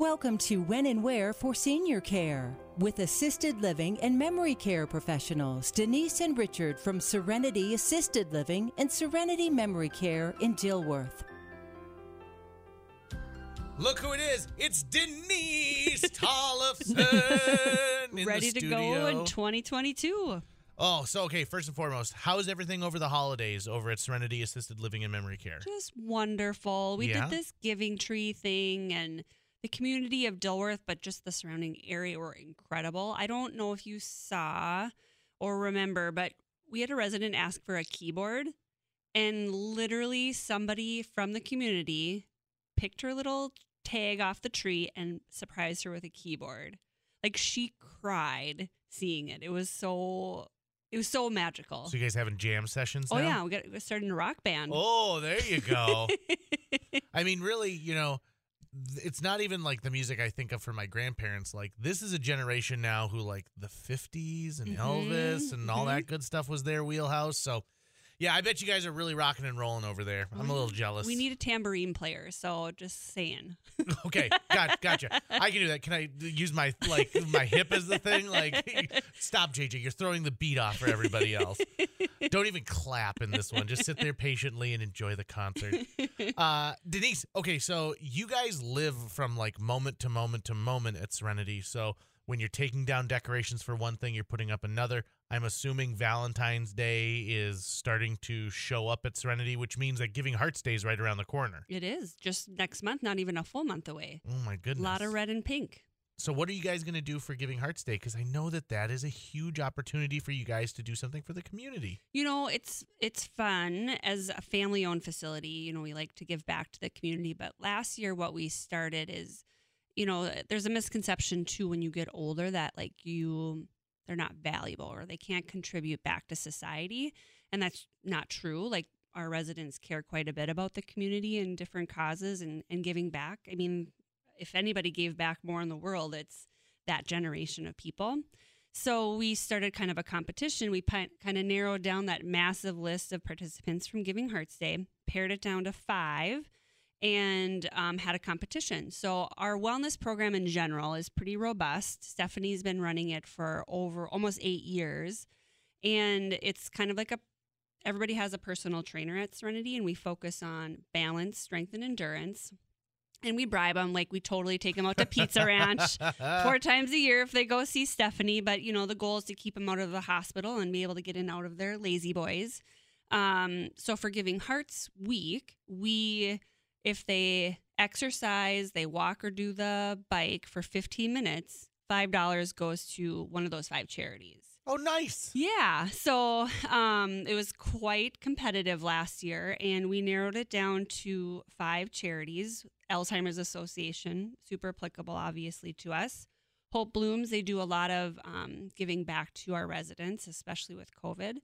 Welcome to When and Where for Senior Care with assisted living and memory care professionals Denise and Richard from Serenity Assisted Living and Serenity Memory Care in Dilworth. Look who it is! It's Denise Tollefson Ready the to go in 2022. Oh, so okay. First and foremost, how is everything over the holidays over at Serenity Assisted Living and Memory Care? Just wonderful. We Yeah? did this giving tree thing and the community of Dilworth, but just the surrounding area were incredible. I don't know if you saw or remember, but we had a resident ask for a keyboard, and literally somebody from the community picked her little tag off the tree and surprised her with a keyboard. Like she cried seeing it. It was so it was so magical. So you guys having jam sessions? oh now? yeah, we got we're starting a rock band. Oh, there you go. I mean, really, you know, it's not even like the music I think of for my grandparents. Like this is a generation now who like the 50s and Mhm, Elvis and all mhm. that good stuff was their wheelhouse. So, yeah, I bet you guys are really rocking and rolling over there. I'm a little jealous. We need a tambourine player, so just saying. Okay, got, gotcha. I can do that. Can I use my like my hip as the thing? Like, stop, JJ. You're throwing the beat off for everybody else. Don't even clap in this one. Just sit there patiently and enjoy the concert. Uh, Denise. Okay, so you guys live from like moment to moment to moment at Serenity. So when you're taking down decorations for one thing, you're putting up another. I'm assuming Valentine's Day is starting to show up at Serenity, which means that Giving Hearts Day is right around the corner. It is just next month, not even a full month away. Oh my goodness! A lot of red and pink. So, what are you guys going to do for Giving Hearts Day? Because I know that that is a huge opportunity for you guys to do something for the community. You know, it's it's fun as a family-owned facility. You know, we like to give back to the community. But last year, what we started is, you know, there's a misconception too when you get older that like you they're not valuable or they can't contribute back to society, and that's not true. Like our residents care quite a bit about the community and different causes and and giving back. I mean, if anybody gave back more in the world, it's that generation of people. So we started kind of a competition. We kind of narrowed down that massive list of participants from Giving Hearts Day, pared it down to five, and um, had a competition. So our wellness program in general is pretty robust. Stephanie's been running it for over almost eight years, and it's kind of like a everybody has a personal trainer at Serenity, and we focus on balance, strength, and endurance. And we bribe them like we totally take them out to Pizza Ranch four times a year if they go see Stephanie. But you know, the goal is to keep them out of the hospital and be able to get in and out of their lazy boys. Um, so for Giving Hearts Week, we if they exercise, they walk or do the bike for 15 minutes, five dollars goes to one of those five charities. Oh, nice. Yeah. So um, it was quite competitive last year, and we narrowed it down to five charities. Alzheimer's Association, super applicable, obviously, to us. Hope Blooms, they do a lot of um, giving back to our residents, especially with COVID.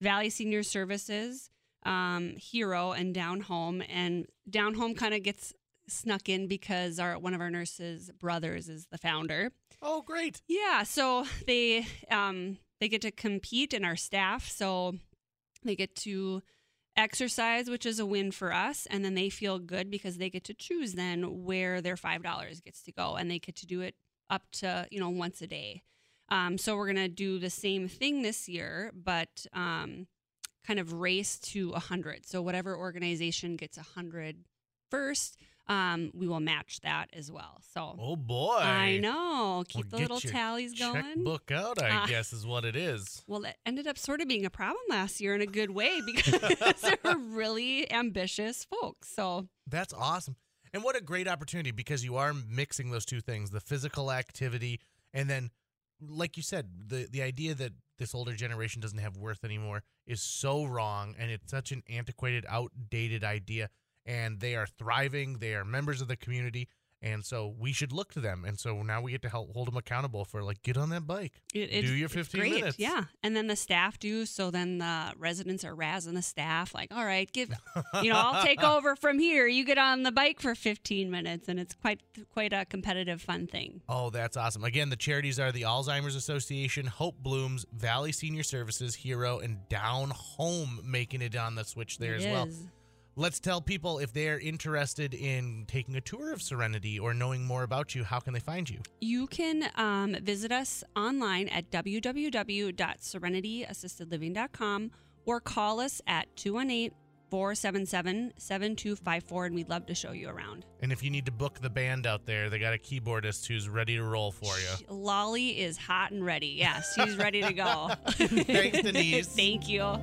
Valley Senior Services, um, Hero, and Down Home. And Down Home kind of gets snuck in because our one of our nurses' brothers is the founder. Oh, great. Yeah, so they um they get to compete in our staff, so they get to exercise, which is a win for us, and then they feel good because they get to choose then where their five dollars gets to go, and they get to do it up to you know once a day. Um, so we're gonna do the same thing this year, but um, kind of race to a hundred. So whatever organization gets a hundred first, um, we will match that as well. So Oh, boy. I know. Keep Well, the little tallies going. Book out, I Uh, guess, is what it is. Well, it ended up sort of being a problem last year in a good way because they're really ambitious folks. So That's awesome. And what a great opportunity because you are mixing those two things the physical activity, and then, like you said, the, the idea that this older generation doesn't have worth anymore is so wrong. And it's such an antiquated, outdated idea. And they are thriving, they are members of the community. And so we should look to them. And so now we get to help hold them accountable for like, get on that bike. it, Do your 15 great. minutes. Yeah. And then the staff do. So then the residents are razzing the staff, like, all right, give, you know, I'll take over from here. You get on the bike for 15 minutes. And it's quite, quite a competitive, fun thing. Oh, that's awesome. Again, the charities are the Alzheimer's Association, Hope Blooms, Valley Senior Services, Hero, and Down Home making it on the switch there It as well. Let's tell people if they're interested in taking a tour of Serenity or knowing more about you, how can they find you? You can um, visit us online at www.serenityassistedliving.com or call us at 218 477 7254, and we'd love to show you around. And if you need to book the band out there, they got a keyboardist who's ready to roll for you. Lolly is hot and ready. Yes, she's ready to go. Thanks, Denise. Thank you.